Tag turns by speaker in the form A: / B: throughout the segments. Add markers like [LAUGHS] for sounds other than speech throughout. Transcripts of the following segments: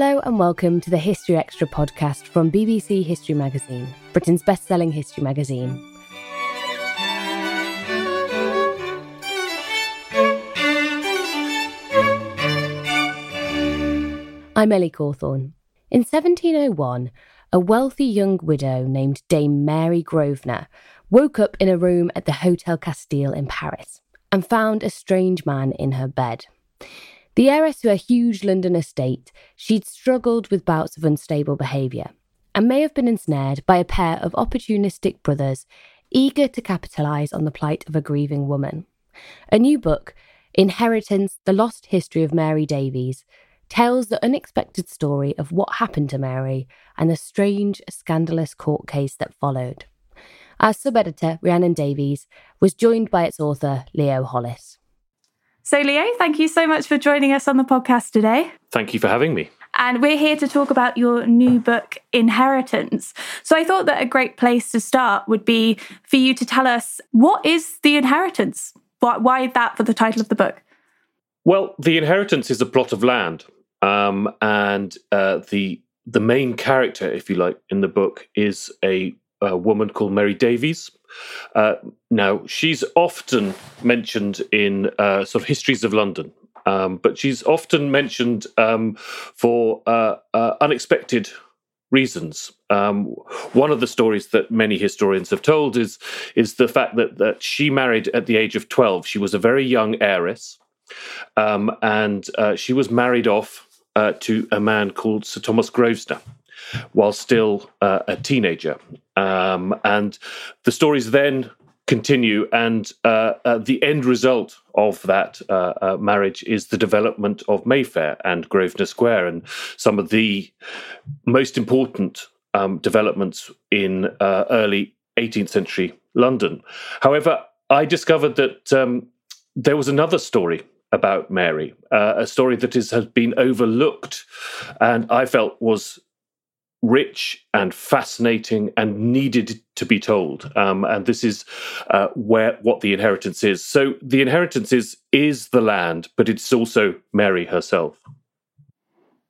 A: Hello and welcome to the History Extra podcast from BBC History Magazine, Britain's best selling history magazine. I'm Ellie Cawthorne. In 1701, a wealthy young widow named Dame Mary Grosvenor woke up in a room at the Hotel Castile in Paris and found a strange man in her bed. The heiress to a huge London estate, she'd struggled with bouts of unstable behaviour and may have been ensnared by a pair of opportunistic brothers eager to capitalise on the plight of a grieving woman. A new book, Inheritance The Lost History of Mary Davies, tells the unexpected story of what happened to Mary and the strange, scandalous court case that followed. Our sub editor, Rhiannon Davies, was joined by its author, Leo Hollis.
B: So, Leo, thank you so much for joining us on the podcast today.
C: Thank you for having me.
B: And we're here to talk about your new book, Inheritance. So, I thought that a great place to start would be for you to tell us what is the inheritance? Why, why that for the title of the book?
C: Well, the inheritance is a plot of land, um, and uh, the the main character, if you like, in the book is a, a woman called Mary Davies. Uh, now, she's often mentioned in uh, sort of histories of London, um, but she's often mentioned um, for uh, uh, unexpected reasons. Um, one of the stories that many historians have told is is the fact that that she married at the age of twelve. She was a very young heiress, um, and uh, she was married off uh, to a man called Sir Thomas Grosvenor while still uh, a teenager. Um, and the stories then continue, and uh, uh, the end result of that uh, uh, marriage is the development of Mayfair and Grosvenor Square, and some of the most important um, developments in uh, early 18th century London. However, I discovered that um, there was another story about Mary, uh, a story that is, has been overlooked and I felt was rich and fascinating and needed to be told. Um, and this is uh, where what the inheritance is. So the inheritance is is the land, but it's also Mary herself.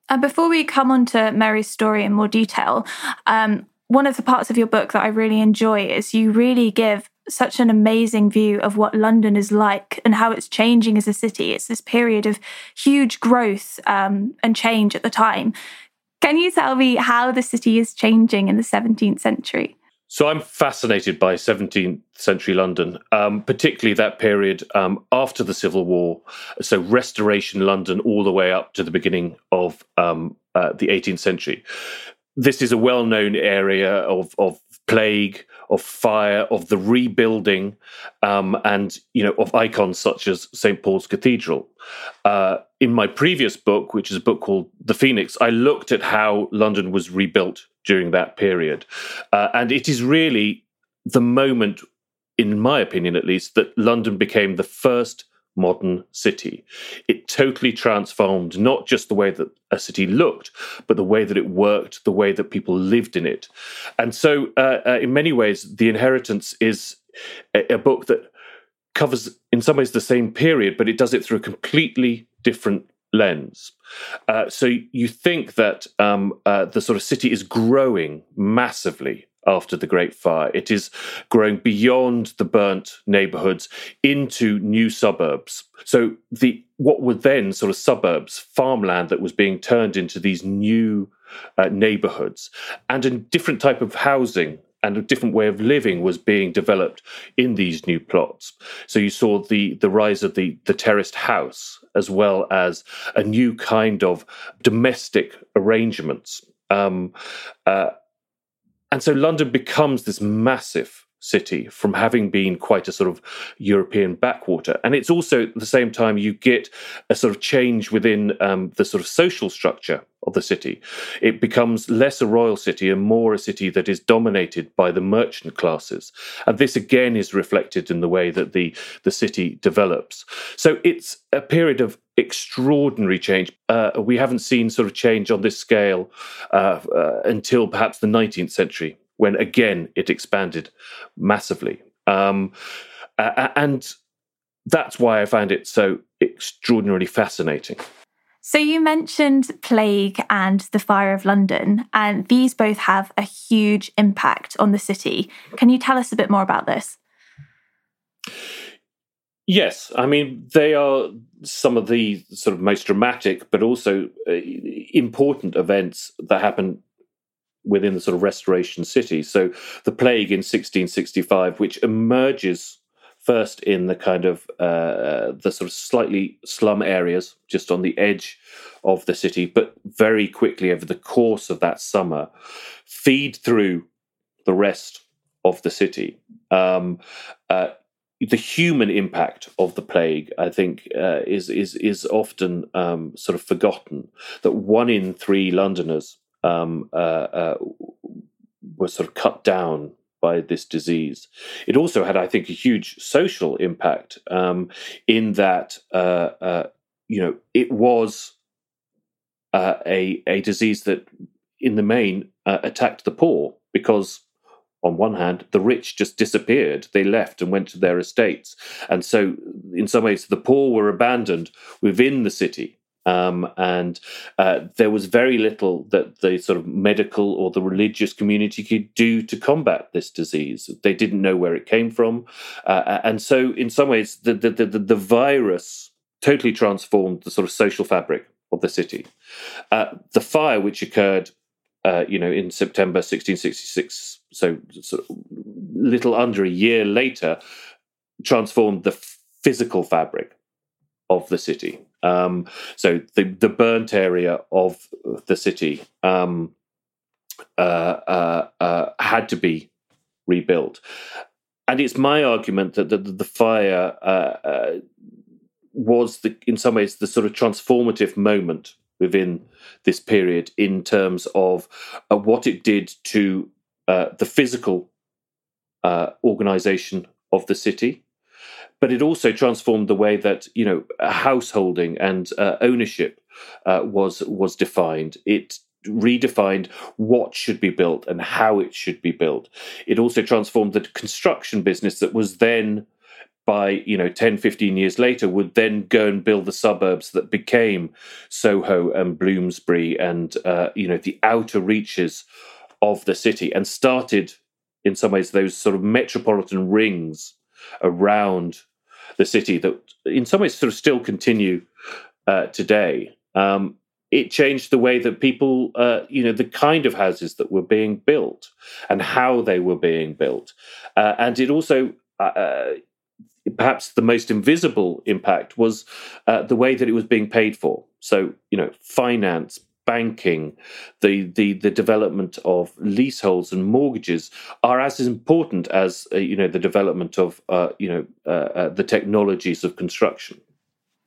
B: And before we come on to Mary's story in more detail, um, one of the parts of your book that I really enjoy is you really give such an amazing view of what London is like and how it's changing as a city. It's this period of huge growth um, and change at the time. Can you tell me how the city is changing in the 17th century?
C: So I'm fascinated by 17th century London, um, particularly that period um, after the Civil War. So Restoration London, all the way up to the beginning of um, uh, the 18th century. This is a well-known area of, of plague, of fire, of the rebuilding, um, and you know of icons such as St Paul's Cathedral. Uh, in my previous book, which is a book called The Phoenix, I looked at how London was rebuilt during that period, uh, and it is really the moment, in my opinion at least, that London became the first modern city. It totally transformed not just the way that a city looked, but the way that it worked, the way that people lived in it. And so, uh, uh, in many ways, The Inheritance is a, a, book that covers, in some ways, the same period, but it does it through a completely different lens. Uh, so you think that um, uh, the sort of city is growing massively after the Great Fire. It is growing beyond the burnt neighborhoods into new suburbs. So the what were then sort of suburbs, farmland that was being turned into these new uh, neighborhoods, and a different type of housing and a different way of living was being developed in these new plots. So you saw the the rise of the the terraced house as well as a new kind of domestic arrangements. Um, uh, and so London becomes this massive city from having been quite a sort of European backwater. And it's also at the same time you get a sort of change within um, the sort of social structure of the city. It becomes less a royal city and more a city that is dominated by the merchant classes. And this again is reflected in the way that the, the city develops. So it's a period of extraordinary change. Uh, we haven't seen sort of change on this scale uh, uh, until perhaps the 19th century, when again it expanded massively. Um, and that's why I find it so extraordinarily fascinating.
B: So, you mentioned Plague and the Fire of London, and these both have a huge impact on the city. Can you tell us a bit more about this?
C: Yes, I mean they are some of the sort of most dramatic, but also uh, important events that happen within the sort of Restoration city. So the plague in 1665, which emerges first in the kind of uh, the sort of slightly slum areas just on the edge of the city, but very quickly over the course of that summer, feed through the rest of the city. Um, uh, the human impact of the plague, I think, uh, is is is often um, sort of forgotten. That one in three Londoners um, uh, uh, were sort of cut down by this disease. It also had, I think, a huge social impact um, in that uh, uh, you know it was uh, a a disease that, in the main, attacked the poor because on one hand, the rich just disappeared. They left and went to their estates. And so, in some ways, the poor were abandoned within the city. Um, and uh, there was very little that the sort of medical or the religious community could do to combat this disease. They didn't know where it came from. Uh, and so, in some ways, the, the, the, the, virus totally transformed the sort of social fabric of the city. Uh, the fire, which occurred uh, you know, in September 1666, so of little under a year later, transformed the physical fabric of the city. Um, so the the burnt area of the city um, uh, uh, uh, had to be rebuilt, and it's my argument that the, the fire uh, uh, was the, in some ways the sort of transformative moment within this period in terms of uh, what it did to the physical organization of the city. But it also transformed the way that you know householding and uh, ownership uh, was was defined. It redefined what should be built and how it should be built. It also transformed the construction business that was then by you know 10 15 years later would then go and build the suburbs that became soho and bloomsbury and uh, you know the outer reaches of the city and started in some ways those sort of metropolitan rings around the city that in some ways sort of still continue uh, today um, it changed the way that people, uh, you know, the kind of houses that were being built and how they were being built. Uh, and it also, uh, uh perhaps the most invisible impact was uh, the way that it was being paid for. So, you know, finance, banking, the the the development of leaseholds and mortgages are as important as uh, you know the development of uh, you know uh, uh, the technologies of construction.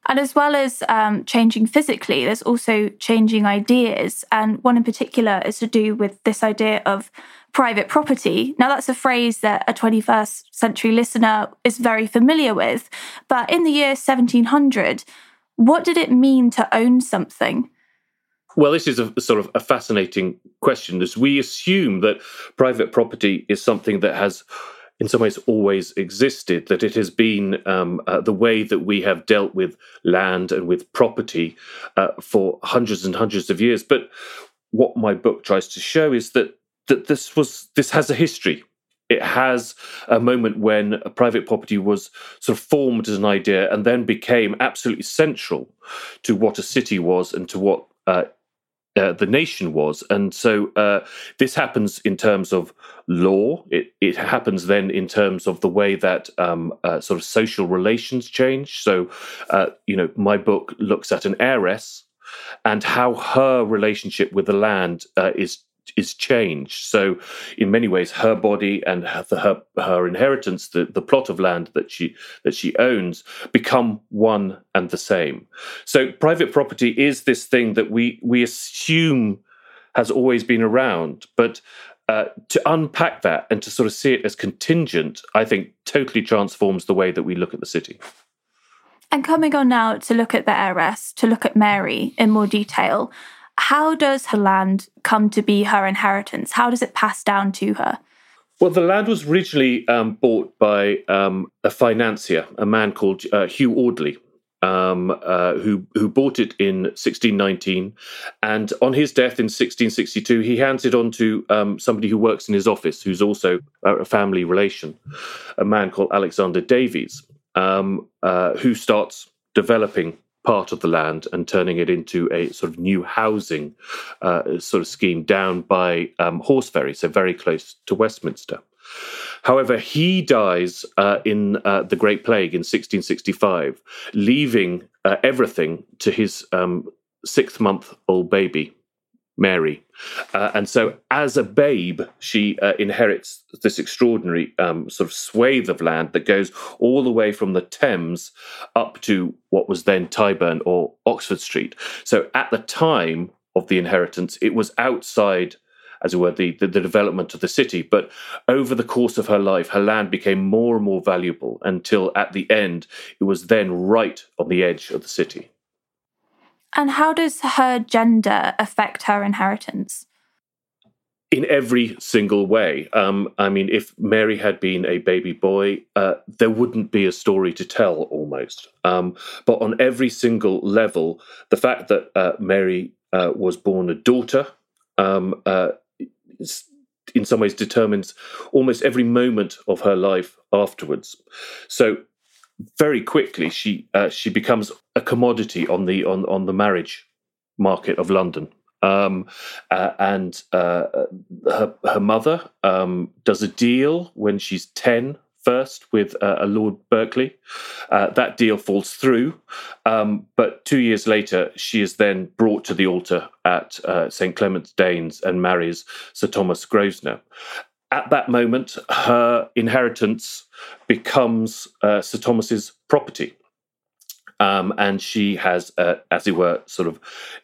B: And as well as um, changing physically, there's also changing ideas. And one in particular is to do with this idea of private property. Now, that's a phrase that a 21st century listener is very familiar with. But in the year 1700, what did it mean to own something?
C: Well, this is a sort of a fascinating question as we assume that private property is something that has in some ways always existed, that it has been um, uh, the way that we have dealt with land and with property uh, for hundreds and hundreds of years. But what my book tries to show is that that this was this has a history. It has a moment when private property was sort of formed as an idea and then became absolutely central to what a city was and to what uh, uh, the nation was. And so uh, this happens in terms of law. It, it happens then in terms of the way that um, uh, sort of social relations change. So, uh, you know, my book looks at an heiress and how her relationship with the land uh, is is changed. So, in many ways, her body and her her, her inheritance, the, the plot of land that she that she owns, become one and the same. So, private property is this thing that we we assume has always been around, but uh, to unpack that and to sort of see it as contingent, I think totally transforms the way that we look at the city.
B: And coming on now to look at the heiress, to look at Mary in more detail, how does her land come to be her inheritance? How does it pass down to her?
C: Well, the land was originally um, bought by um, a financier, a man called uh, Hugh Audley, um, uh, who who bought it in 1619, and on his death in 1662, he hands it on to um, somebody who works in his office, who's also a family relation, a man called Alexander Davies, um, uh, who starts developing part of the land and turning it into a sort of new housing uh, sort of scheme down by um, Horseferry, so very close to Westminster. However, he dies uh, in uh, the Great Plague in 1665, leaving uh, everything to his um, six month old baby, Mary. Uh, and so, as a babe, she uh, inherits this extraordinary um, sort of swathe of land that goes all the way from the Thames up to what was then Tyburn or Oxford Street. So, at the time of the inheritance, it was outside. As it were, the, the, the development of the city. But over the course of her life, her land became more and more valuable until at the end, it was then right on the edge of the city.
B: And how does her gender affect her inheritance?
C: In every single way. Um, I mean, if Mary had been a baby boy, uh, there wouldn't be a story to tell almost. Um, but on every single level, the fact that uh, Mary uh, was born a daughter um, uh, in some ways determines almost every moment of her life afterwards. So very quickly she uh, she becomes a commodity on the on on the marriage market of London. Um, uh, and uh, her her mother um, does a deal when she's ten first with uh, a Lord Berkeley. Uh, that deal falls through, um, but two years later, she is then brought to the altar at uh, St Clement's Danes and marries Sir Thomas Grosvenor at that moment, her inheritance becomes uh, Sir Thomas's property. Um, and she has, uh, as it were, sort of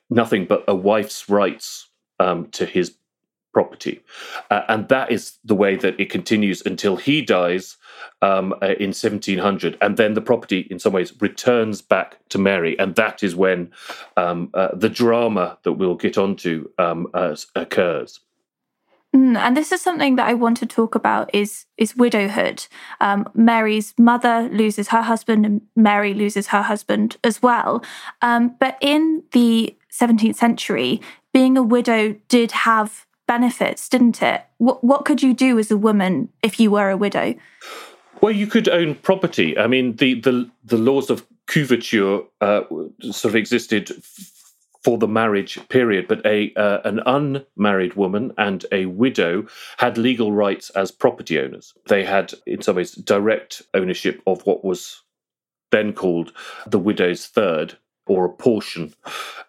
C: nothing but a wife's rights um, to his property. Uh, and that is the way that it continues until he dies um, uh, in 1700. And then the property, in some ways, returns back to Mary. And that is when um, uh, the drama that we'll get onto um, uh, occurs.
B: Mm, and this is something that I want to talk about is is widowhood. Um, Mary's mother loses her husband, and Mary loses her husband as well. Um, but in the 17th century, being a widow did have benefits, didn't it? What what could you do as a woman if you were a widow?
C: Well, you could own property. I mean, the the, the laws of coverture uh, sort of existed for the marriage period, but a uh, an unmarried woman and a widow had legal rights as property owners. They had, in some ways, direct ownership of what was then called the widow's third or a portion.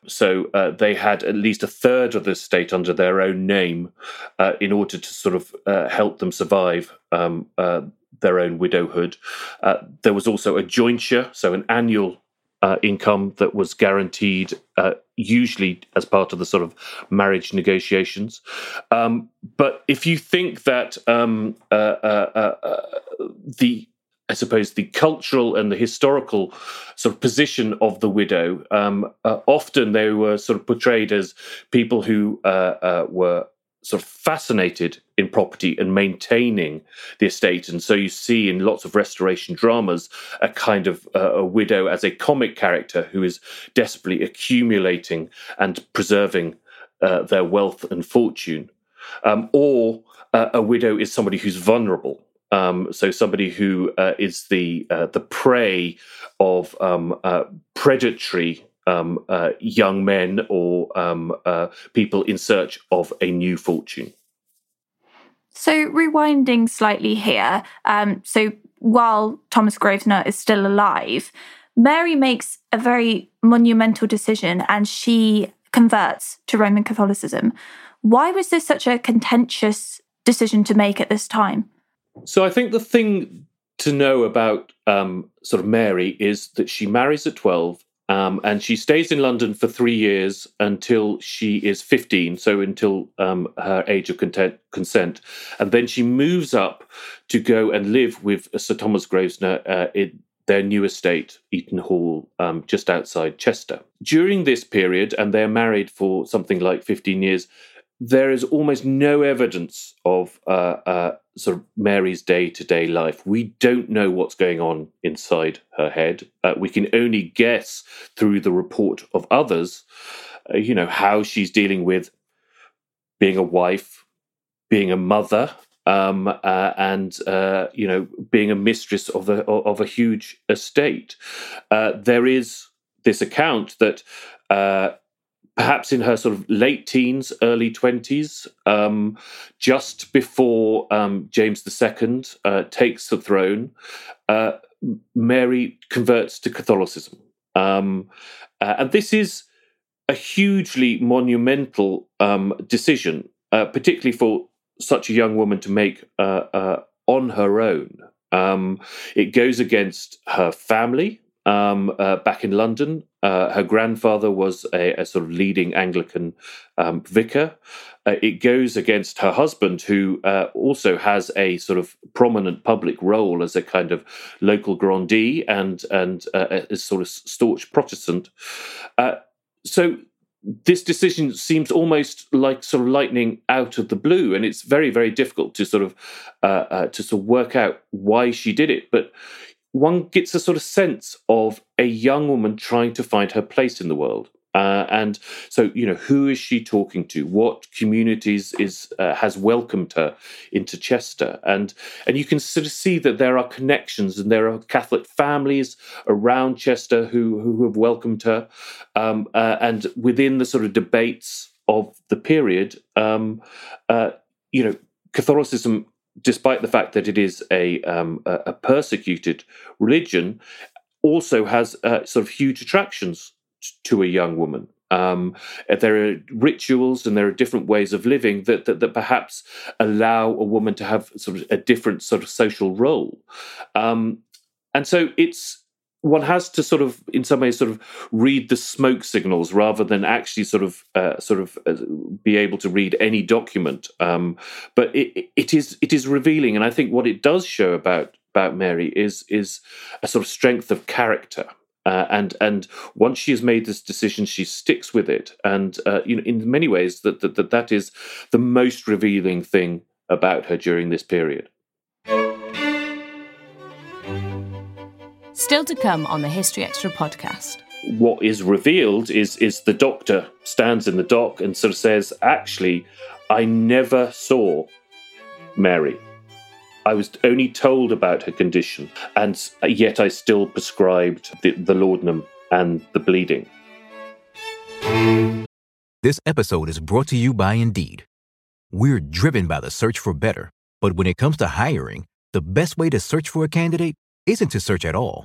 C: So uh, they had at least a third of the estate under their own name uh, in order to sort of uh, help them survive um, uh, their own widowhood. Uh, there was also a jointure, so an annual uh, income that was guaranteed, uh, usually as part of the sort of marriage negotiations. Um, but if you think that um, uh, uh, uh, the I suppose the cultural and the historical sort of position of the widow. Um, uh, often they were sort of portrayed as people who uh, uh, were sort of fascinated in property and maintaining the estate. And so you see in lots of restoration dramas a kind of uh, a widow as a comic character who is desperately accumulating and preserving uh, their wealth and fortune. Um, or uh, a widow is somebody who's vulnerable. Um, so somebody who uh, is the uh, the prey of um, uh, predatory um, uh, young men or um, uh, people in search of a new fortune.
B: So, rewinding slightly here, um, so while Thomas Grosvenor is still alive, Mary makes a very monumental decision and she converts to Roman Catholicism. Why was this such a contentious decision to make at this time?
C: So, I think the thing to know about um, sort of Mary is that she marries at 12 um, and she stays in London for three years until she is 15, so until um, her age of content, consent. And then she moves up to go and live with Sir Thomas Grosvenor uh, in their new estate, Eaton Hall, um, just outside Chester. During this period, and they're married for something like 15 years, there is almost no evidence of uh, uh, sort of Mary's day to day life. We don't know what's going on inside her head. Uh, we can only guess through the report of others, uh, you know, how she's dealing with being a wife, being a mother, um, uh, and uh, you know, being a mistress of of a huge estate. there is this account that perhaps in her sort of late teens, early 20s, um, just before um, James II uh, takes the throne, uh, Mary converts to Catholicism. Um, uh, and this is a hugely monumental um, decision, uh, particularly for such a young woman to make uh, uh, on her own. Um, it goes against her family, um, uh, back in London. Uh, her grandfather was a, a, sort of leading Anglican um, vicar. Uh, it goes against her husband, who uh, also has a sort of prominent public role as a kind of local grandee and and uh, a sort of staunch Protestant. Uh, so this decision seems almost like sort of lightning out of the blue, and it's very, very difficult to sort of uh, uh, to sort of work out why she did it. But one gets a sort of sense of a young woman trying to find her place in the world. Uh, and so, you know, who is she talking to? What communities is uh, has welcomed her into Chester? And and you can sort of see that there are connections and there are Catholic families around Chester who who have welcomed her. Um, uh, and within the sort of debates of the period, um, uh, you know, Catholicism despite the fact that it is a, um, a persecuted religion, also has uh, sort of huge attractions to a young woman. Um, there are rituals and there are different ways of living that, that, that perhaps allow a woman to have sort of a different sort of social role. Um, and so it's one has to sort of in some ways sort of read the smoke signals rather than actually sort of uh, sort of uh, be able to read any document um, but it, it is it is revealing and i think what it does show about about mary is is a sort of strength of character uh, and and once she has made this decision, she sticks with it. And uh, you know, in many ways, that, that that that is the most revealing thing about her during this period.
A: Still to come on the History Extra podcast.
C: What is revealed is is the doctor stands in the dock and sort of says, "Actually, I never saw Mary. I was only told about her condition, and yet I still prescribed the, the laudanum and the bleeding."
D: This episode is brought to you by Indeed. We're driven by the search for better, but when it comes to hiring, the best way to search for a candidate isn't to search at all.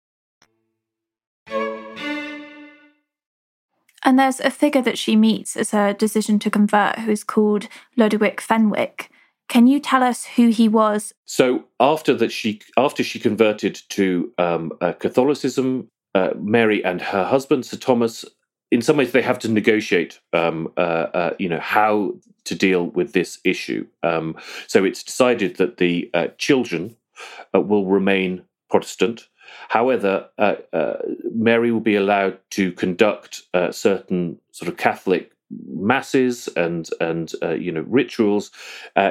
B: And there's a figure that she meets as her decision to convert who's called Lodowick Fenwick. Can you tell us who he was?
C: So after that, she after she converted to um, uh, Catholicism, uh, Mary and her husband Sir Thomas, in some ways, they have to negotiate, um, uh, uh, you know, how to deal with this issue. Um, so it's decided that the uh, children uh, will remain Protestant. However, uh, uh, Mary will be allowed to conduct certain sort of Catholic masses and and you know rituals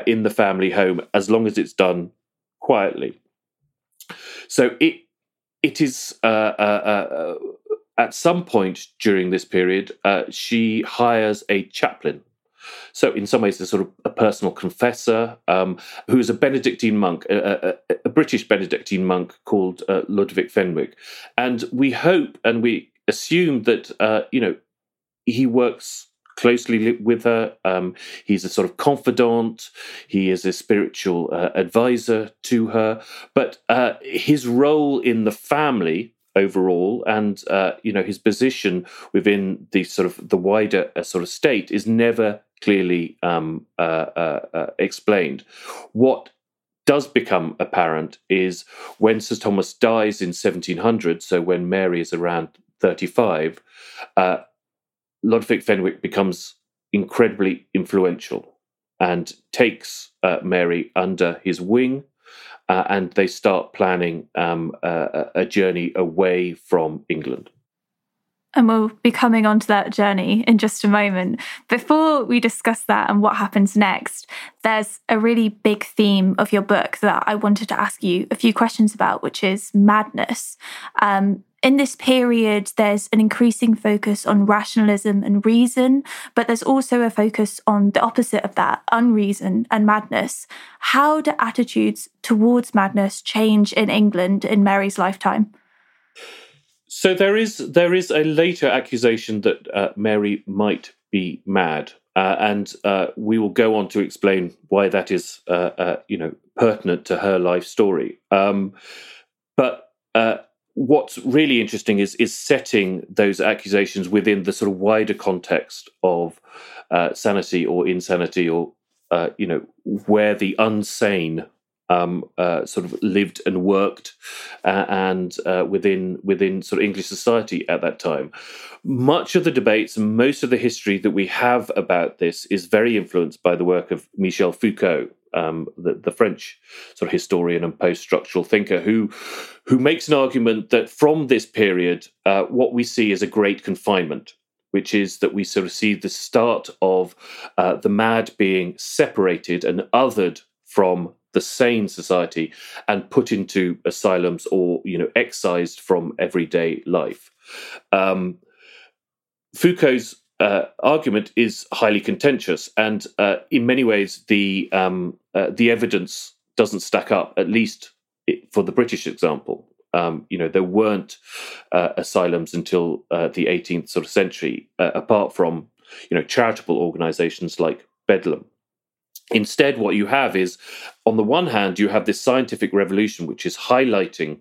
C: in the family home as long as it's done quietly. So it it is uh, uh, uh, at some point during this period, uh, she hires a chaplain. So, in some ways, a sort of a personal confessor um, who is a Benedictine monk, a, a, a British Benedictine monk called uh, Lodowick Fenwick. And we hope and we assume that, uh, you know, he works closely with her. Um, he's a sort of confidant. He is a spiritual uh, advisor to her. But uh, his role in the family overall and uh, you know his position within the sort of the wider uh, sort of state is never clearly um, uh, uh, uh explained what does become apparent is when Sir Thomas dies in 1700 so when Mary is around 35 uh, Lodowick Fenwick becomes incredibly influential and takes Mary under his wing uh, and they start planning um, a journey away from England.
B: And we'll be coming onto that journey in just a moment. Before we discuss that and what happens next, there's a really big theme of your book that I wanted to ask you a few questions about, which is madness. Um, in this period, there's an increasing focus on rationalism and reason, but there's also a focus on the opposite of that, unreason and madness. How do attitudes towards madness change in England in Mary's lifetime?
C: So there is there is a later accusation that uh, Mary might be mad, uh, and uh, we will go on to explain why that is, uh, uh, you know, pertinent to her life story. Um, but uh, what's really interesting is is setting those accusations within the sort of wider context of sanity or insanity or you know where the unsane um, uh, sort of lived and worked uh, and uh, within within sort of English society at that time. Much of the debates most of the history that we have about this is very influenced by the work of Michel Foucault, um, the, the, French sort of historian and post-structural thinker, who who makes an argument that from this period, uh, what we see is a great confinement, which is that we sort of see the start of uh, the mad being separated and othered from the sane society and put into asylums or you know excised from everyday life. Um, Foucault's uh, argument is highly contentious, and uh, in many ways, the um, uh, the evidence doesn't stack up. At least for the British example, um, you know, there weren't uh, asylums until uh, the 18th sort of century, uh, apart from you know charitable organisations like Bedlam. Instead, what you have is, on the one hand, you have this scientific revolution, which is highlighting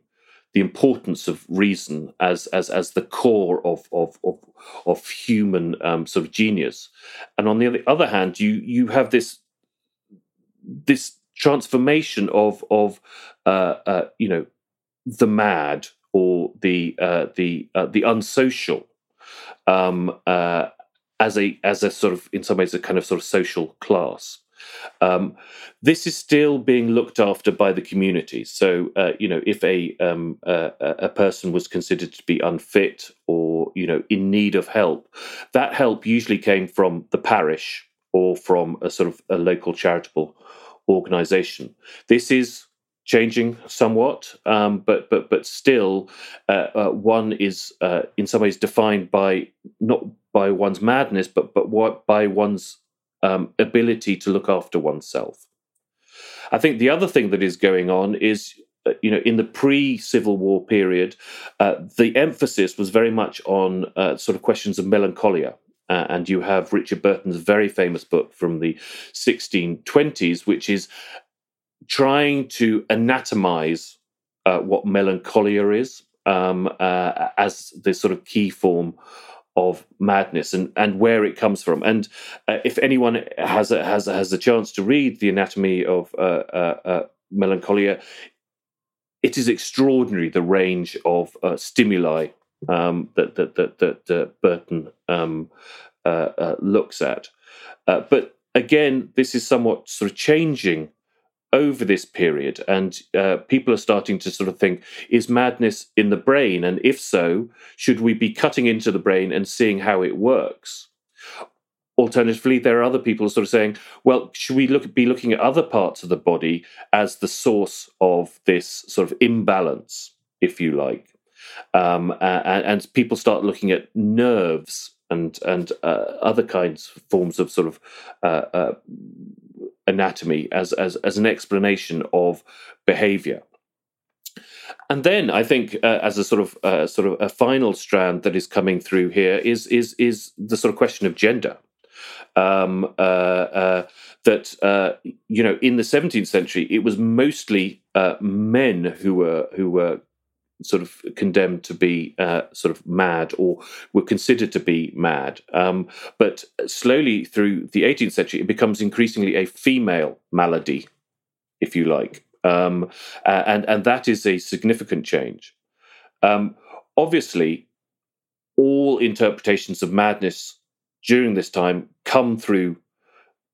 C: the importance of reason as as as the core of of of, of human um, sort of genius, and on the other hand, you you have this this transformation of of uh, uh, you know the mad or the uh, the uh, the unsocial um, uh, as a as a sort of in some ways a kind of sort of social class. Um, this is still being looked after by the community. So, uh, you know, if a um, a person was considered to be unfit or you know in need of help, that help usually came from the parish or from a sort of a local charitable organization. This is changing somewhat, um, but but but still, uh, uh, one is uh, in some ways defined by not by one's madness, but but what by one's um, ability to look after oneself. I think the other thing that is going on is uh, you know, in the pre-Civil War period, uh, the emphasis was very much on uh, sort of questions of melancholia. Uh, and you have Richard Burton's very famous book from the 1620s, which is trying to anatomize uh, what melancholia is um, uh, as the sort of key form of madness and, and where it comes from. And uh, if anyone has a, has has a chance to read the anatomy of uh, uh, uh melancholia, it is extraordinary the range of uh, stimuli um, that, that that that, uh, Burton um, looks at. but again, this is somewhat sort of changing over this period, and uh, people are starting to sort of think: is madness in the brain? And if so, should we be cutting into the brain and seeing how it works? Alternatively, there are other people sort of saying, well, should we look be looking at other parts of the body as the source of this sort of imbalance, if you like? Um, and, and, people start looking at nerves and and uh, other kinds forms of sort of uh, uh anatomy as as as an explanation of behavior. And then I think, uh, as a sort of uh, sort of a final strand that is coming through here is is is the sort of question of gender. Um, uh, uh that uh, you know, in the 17th century, it was mostly uh, men who were who were sort of condemned to be uh, sort of mad or were considered to be mad. Um, but slowly through the 18th century, it becomes increasingly a female malady, if you like. Um, and, and that is a significant change. Um, obviously, all interpretations of madness during this time come through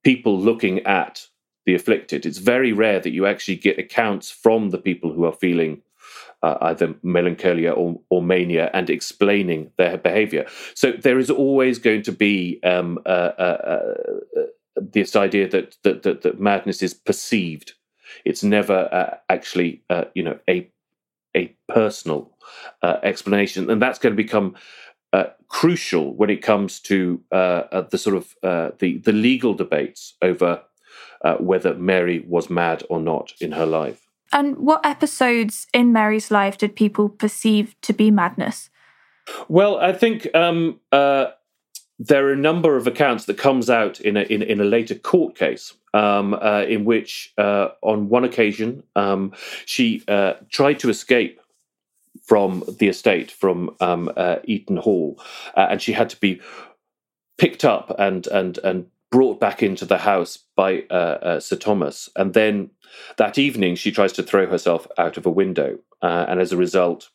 C: people looking at the afflicted. It's very rare that you actually get accounts from the people who are feeling uh, either melancholia or, or, mania and explaining their behavior. So there is always going to be um, uh, uh, uh this idea that, that, that, that, madness is perceived. It's never uh, actually, uh, you know, a a personal explanation, and that's going to become crucial when it comes to the sort of the the legal debates over whether Mary was mad or not in her life.
B: And what episodes in Mary's life did people perceive to be madness?
C: Well, I think um, uh, there are a number of accounts that comes out in a in, in a later court case um, uh, in which, uh, on one occasion, um, she uh, tried to escape from the estate from um, uh, Eaton Hall, uh, and she had to be picked up and and and brought back into the house by uh, uh, Sir Thomas. And then that evening, she tries to throw herself out of a window. Uh, and as a result,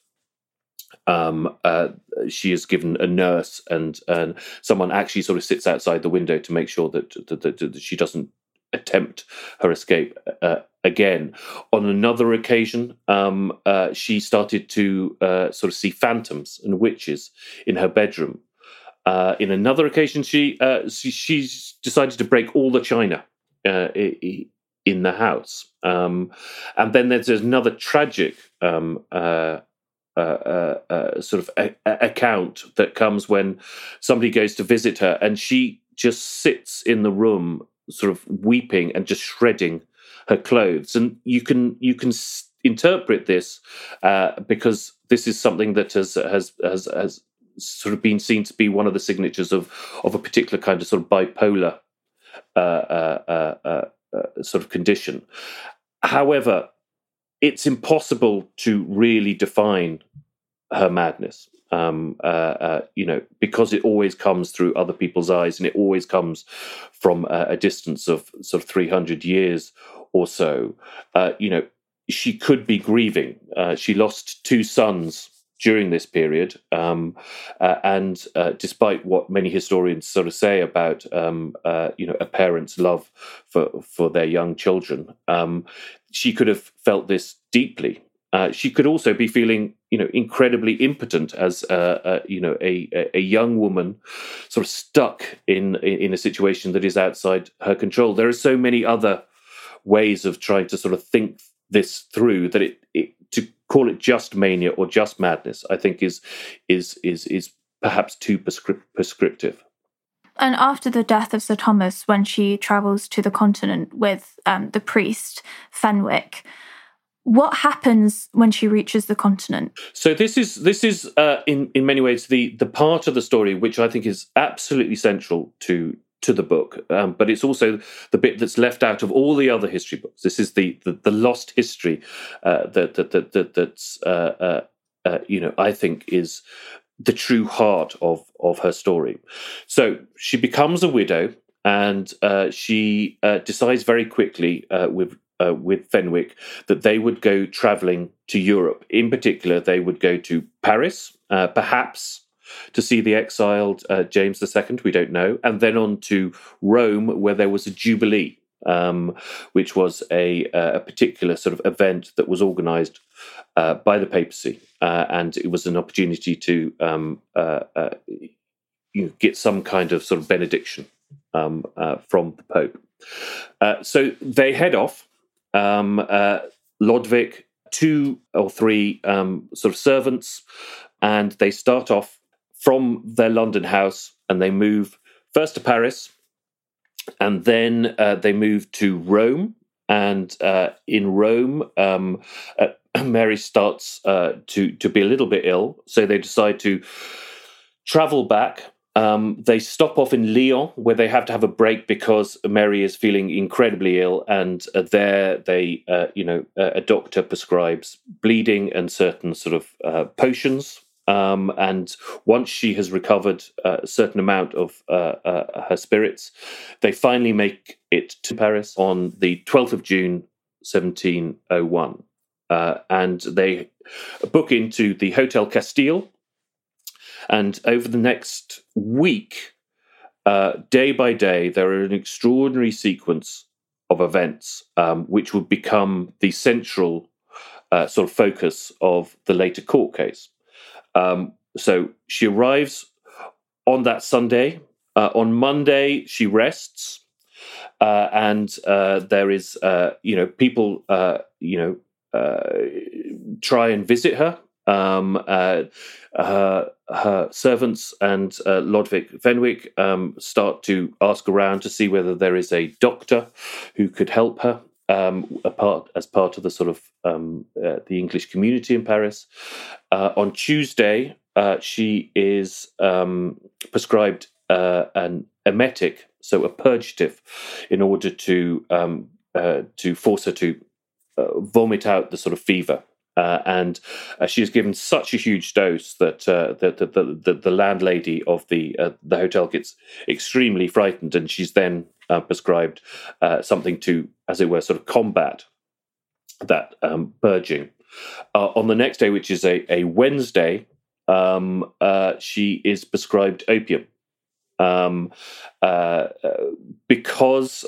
C: um, uh, she is given a nurse, and, and someone actually sort of sits outside the window to make sure that, that, that, that she doesn't attempt her escape uh, again. On another occasion, um, uh, she started to sort of see phantoms and witches in her bedroom. Uh, in another occasion, she, uh, she, she's decided to break all the china uh, in the house. Um, and then there's another tragic um, uh, uh, uh, sort of a- a- account that comes when somebody goes to visit her, and she just sits in the room, sort of weeping and just shredding her clothes. And you can you can interpret this because this is something that has has has has sort of been seen to be one of the signatures of of a particular kind of sort of bipolar uh, uh, uh, uh, uh sort of condition. However, it's impossible to really define her madness. Um, uh, you know, because it always comes through other people's eyes, and it always comes from a distance of sort of three hundred years or so. you know, she could be grieving. she lost two sons during this period. Um, uh, and uh, despite what many historians sort of say about um, uh, you know a parent's love for for their young children, um, she could have felt this deeply. Uh, she could also be feeling, you know, incredibly impotent as, you know, a, a young woman, sort of stuck in in a situation that is outside her control. There are so many other ways of trying to sort of think this through that it to call it just mania or just madness, I think is is is is perhaps too prescriptive.
B: And after the death of Sir Thomas, when she travels to the continent with um, the priest Fenwick, what happens when she reaches the continent?
C: So this is this is uh, in in many ways the the part of the story which I think is absolutely central to to the book, um, but it's also the bit that's left out of all the other history books. This is the the, the lost history uh, that, that that that that's uh, uh, uh, you know I think is the true heart of of her story. So she becomes a widow, and uh, she uh, decides very quickly with. with Fenwick, that they would go traveling to Europe. In particular, they would go to Paris, perhaps to see the exiled uh, James II, we don't know, and then on to Rome, where there was a jubilee, um, which was a, a, particular sort of event that was organized uh, by the papacy. Uh, and it was an opportunity to um, uh, uh, you know, get some kind of sort of benediction um, uh, from the Pope. so they head off. Um, Lodowick, two or three um, sort of servants, and they start off from their London house and they move first to Paris and then uh, they move to Rome. And uh, in Rome, um, uh, [CLEARS THROAT] Mary starts uh, to to be a little bit ill, so they decide to travel back. Um, they stop off in Lyon, where they have to have a break because Mary is feeling incredibly ill, and uh, there they, uh, you know, a doctor prescribes bleeding and certain sort of potions um, and once she has recovered a certain amount of uh, uh, her spirits, they finally make it to Paris on the 12th of June, 1701. Uh, and they book into the Hotel Castile. And over the next week, uh, day by day, there are an extraordinary sequence of events um, which would become the central uh, sort of focus of the later court case. Um, so she arrives on that Sunday. Uh, on Monday, she rests, uh, and uh, there is, uh, you know, people, uh, you know, uh, try and visit her. Um, her, her servants and Lodowick Fenwick um, start to ask around to see whether there is a doctor who could help her um, part, as part of the sort of um, uh, the English community in Paris. Uh, on Tuesday, uh, she is um, prescribed uh, an emetic, so a purgative, in order to um, uh, to force her to uh, vomit out the sort of fever. Uh, and uh, she is given such a huge dose that uh, the, the, the, the, landlady of the the hotel gets extremely frightened, and she's then prescribed something to, as it were, sort of combat that um, purging. on the next day, which is a, a Wednesday, um, uh, she is prescribed opium um, uh, because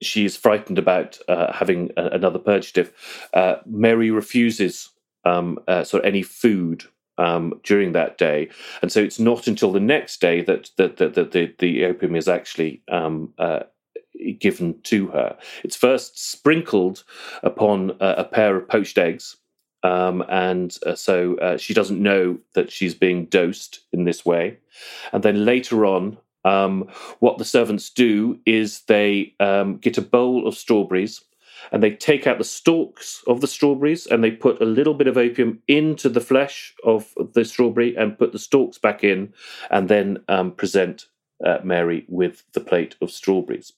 C: uh, she is frightened about uh, having a, another purgative. Uh, Mary refuses um, uh, sort of any food um, during that day, and so it's not until the next day that that, the, the opium is actually um, given to her. It's first sprinkled upon a pair of poached eggs um, and uh, so uh, she doesn't know that she's being dosed in this way. And then later on, um, what the servants do is they um, get a bowl of strawberries and they take out the stalks of the strawberries and they put a little bit of opium into the flesh of the strawberry and put the stalks back in and then um, present uh, Mary with the plate of strawberries.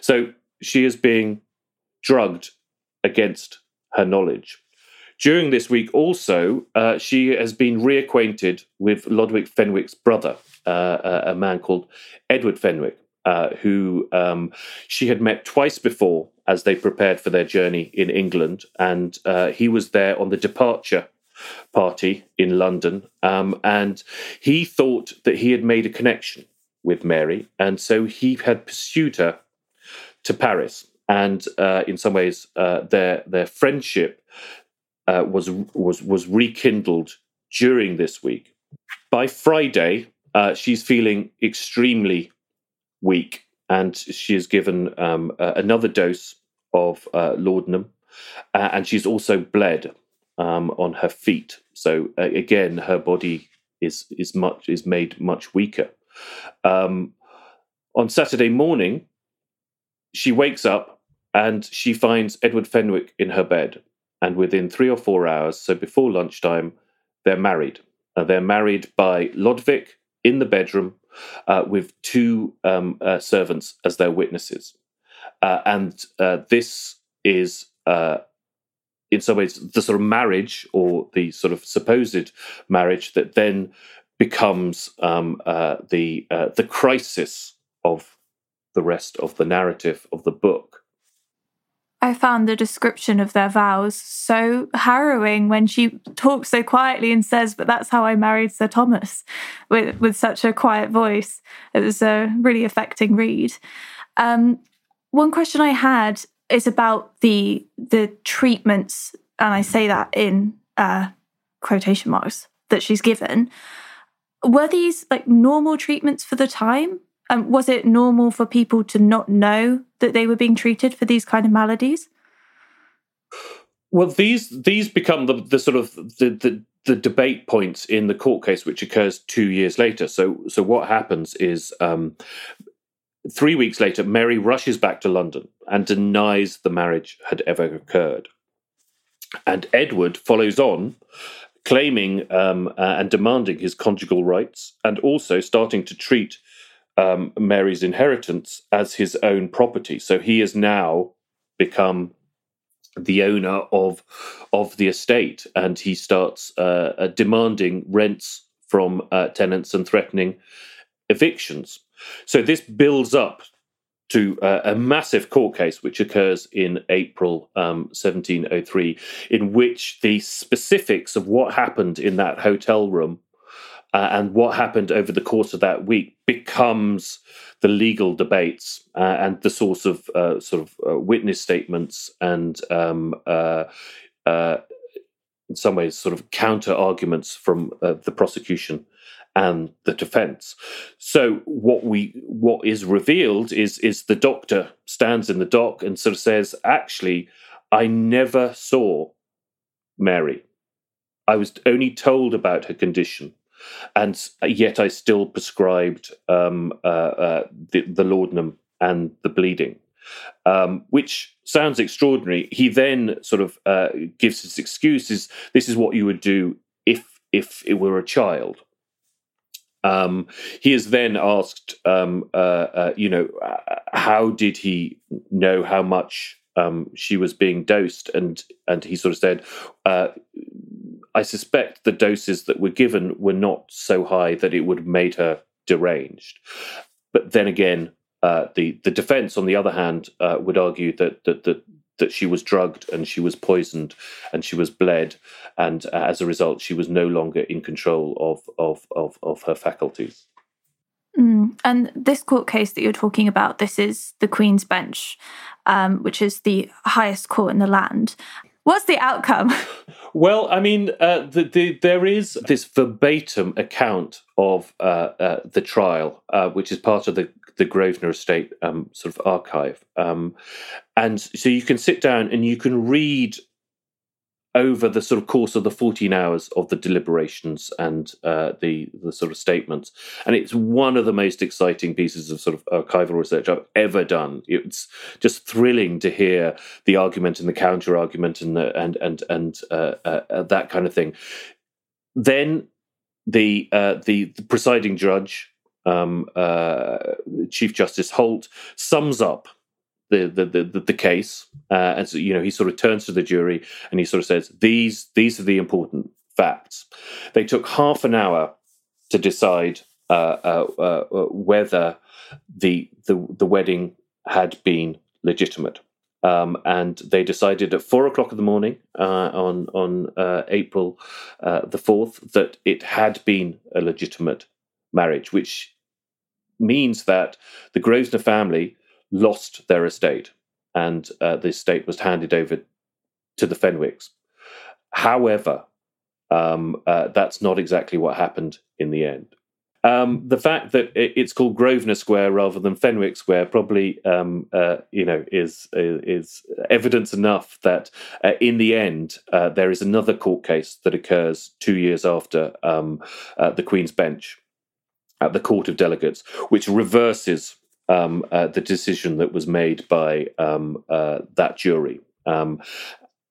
C: So she is being drugged against her knowledge. During this week, also, uh, she has been reacquainted with Lodowick Fenwick's brother, uh, a man called Edward Fenwick, uh, who um, she had met twice before as they prepared for their journey in England. And uh, he was there on the departure party in London. Um, and he thought that he had made a connection with Mary. And so he had pursued her to Paris. And uh, in some ways, uh, their, their friendship uh, was was was rekindled during this week. By Friday, uh, she's feeling extremely weak, and she is given um, uh, another dose of uh, laudanum, and she's also bled um, on her feet. So again, her body is is much is made much weaker. Um, on Saturday morning, she wakes up and she finds Edward Fenwick in her bed. And within three or four hours, so before lunchtime, they're married. Uh, they're married by Lodowick in the bedroom uh, with two um, uh, servants as their witnesses. Uh, and uh, this is, uh, in some ways, the sort of marriage or the sort of supposed marriage that then becomes um, the the crisis of the rest of the narrative of the book.
B: I found the description of their vows so harrowing when she talks so quietly and says, But that's how I married Sir Thomas, with, with such a quiet voice. It was a really affecting read. Um, one question I had is about the the treatments, and I say that in uh, quotation marks, that she's given. Were these like normal treatments for the time? Um, was it normal for people to not know that they were being treated for these kind of maladies?
C: Well, these these become the, the sort of the, the the debate points in the court case, which occurs two years later. So, so what happens is um, three weeks later, Mary rushes back to London and denies the marriage had ever occurred. And Edward follows on, claiming um, uh, and demanding his conjugal rights, and also starting to treat um, Mary's inheritance as his own property. So he has now become the owner of of the estate, and he starts uh, uh, demanding rents from uh, tenants and threatening evictions. So this builds up to uh, a massive court case which occurs in April um, 1703, in which the specifics of what happened in that hotel room uh, and what happened over the course of that week becomes the legal debates uh, and the source of uh, sort of uh, witness statements and um, uh, uh, in some ways sort of counter arguments from the prosecution and the defense. So what we what is revealed is is the doctor stands in the dock and sort of says actually i never saw mary. I was only told about her condition and yet I still prescribed um, uh, uh, the, the, laudanum and the bleeding. Um, which sounds extraordinary. He then sort of uh, gives his excuses. This is what you would do if if it were a child. Um, he is then asked, um, uh, uh, you know, uh, how did he know how much um, she was being dosed? And and he sort of said, uh, I suspect the doses that were given were not so high that it would have made her deranged. But then again, uh, the the defence, on the other hand, uh, would argue that that that that she was drugged and she was poisoned and she was bled, and uh, as a result, she was no longer in control of of of, of her faculties.
B: Mm. And this court case that you're talking about, this is the Queen's Bench, um, which is the highest court in the land. What's the outcome? [LAUGHS]
C: Well, I mean, uh, the, the, there is this verbatim account of uh, uh, the trial, uh, which is part of the the Grosvenor Estate um, sort of archive, um, and so you can sit down and you can read over the sort of course of the 14 hours of the deliberations and uh, the the sort of statements. And it's one of the most exciting pieces of sort of archival research I've ever done. It's just thrilling to hear the argument and the counter argument and the, and and and uh, uh, uh that kind of thing. Then the uh, the, the, presiding judge um, uh, Chief Justice Holt sums up the the the, the case, uh, and so you know he sort of turns to the jury and he sort of says these these are the important facts. They took half an hour to decide uh, uh, uh, uh whether the the the wedding had been legitimate. Um, and they decided at four o'clock in the morning uh, on on April the fourth that it had been a legitimate marriage, which means that the Grosvenor family lost their estate, and uh, the estate was handed over to the Fenwicks. However, um, uh, that's not exactly what happened in the end. Um, the fact that it's called Grosvenor Square rather than Fenwick Square probably, um, uh, you know, is is evidence enough that uh, in the end uh, there is another court case that occurs two years after um, uh, the Queen's Bench at the Court of Delegates, which reverses um, uh, the decision that was made by um, uh, that jury. Um,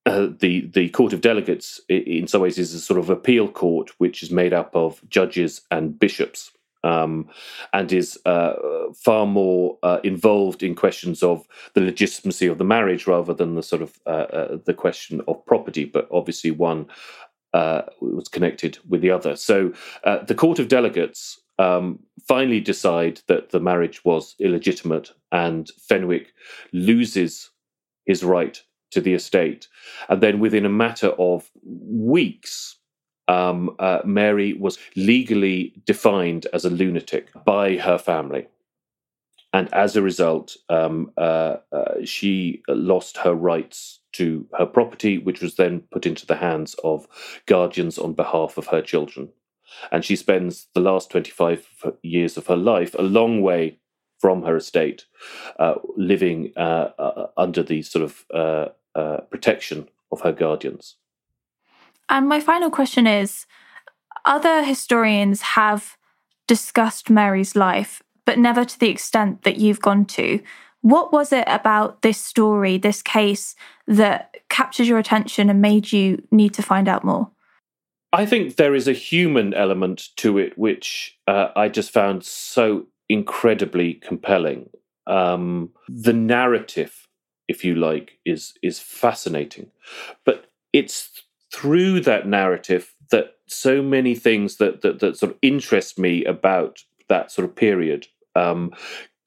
C: uh, the the Court of Delegates, in some ways, is a sort of appeal court which is made up of judges and bishops, um, and is uh, far more uh, involved in questions of the legitimacy of the marriage rather than the sort of uh, uh, the question of property. But obviously, one was connected with the other. So the Court of Delegates um, finally decide that the marriage was illegitimate, and Fenwick loses his right to the estate. And then within a matter of weeks, um, uh, Mary was legally defined as a lunatic by her family. And as a result, um, uh, uh, she lost her rights to her property, which was then put into the hands of guardians on behalf of her children. And she spends the last 25 years of her life a long way from her estate, uh, living uh, uh, under the sort of uh, uh, protection of her guardians.
B: And my final question is other historians have discussed Mary's life, but never to the extent that you've gone to. What was it about this story, this case, that captured your attention and made you need to find out more?
C: I think there is a human element to it, which uh, I just found so incredibly compelling. Um, the narrative if you like, is is fascinating. But it's through that narrative that so many things that that, that sort of interest me about that sort of period um,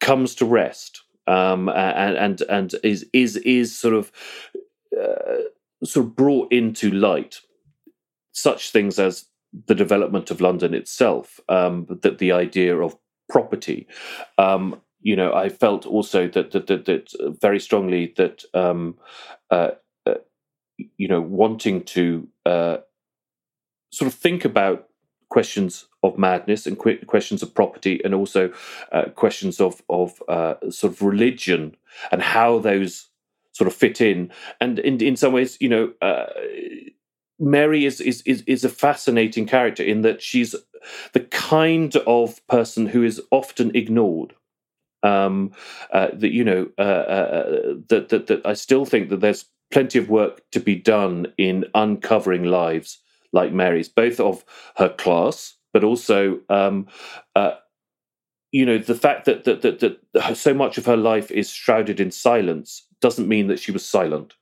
C: comes to rest um, and and and is is is sort of uh, sort of brought into light. Such things as the development of London itself, um, that the idea of property, um, you know, I felt also that that that, that uh, very strongly that um, uh, uh, you know wanting to uh, sort of think about questions of madness and qu- questions of property and also uh, questions of of uh, sort of religion and how those sort of fit in. And in in some ways you know Mary is, is is is a fascinating character in that she's the kind of person who is often ignored um, uh, that you know uh, uh, that, that that I still think that there's plenty of work to be done in uncovering lives like Mary's, both of her class, but also um, uh, you know the fact that, that that that so much of her life is shrouded in silence doesn't mean that she was silent.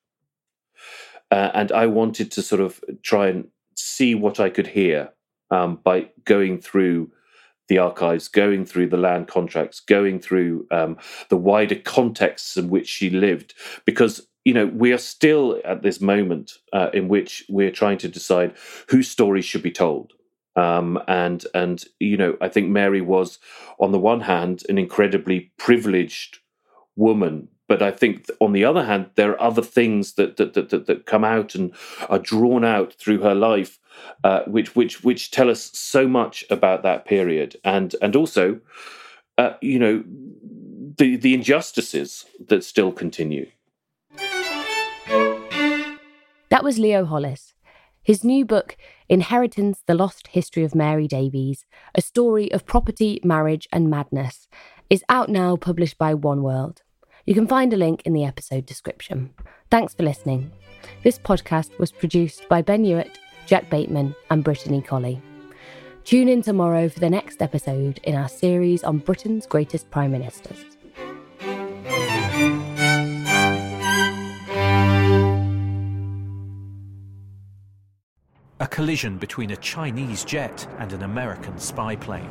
C: Uh, and I wanted to sort of try and see what I could hear um, by going through the archives, going through the land contracts, going through um, the wider contexts in which she lived, because you know we are still at this moment uh, in which we're trying to decide whose stories should be told. Um, and and you know I think Mary was on the one hand an incredibly privileged woman but I think on the other hand, there are other things that that that, that, that come out and are drawn out through her life uh, which which which tell us so much about that period, and and also, uh, you know, the the injustices that still continue.
A: That was Leo Hollis. His new book, Inheritance The Lost History of Mary Davies, a story of property, marriage, and madness, is out now, published by Oneworld. You can find a link in the episode description. Thanks for listening. This podcast was produced by Ben Hewitt Jack Bateman, and Brittany Colley. Tune in tomorrow for the next episode in our series on Britain's greatest prime ministers.
E: A collision between a Chinese jet and an American spy plane.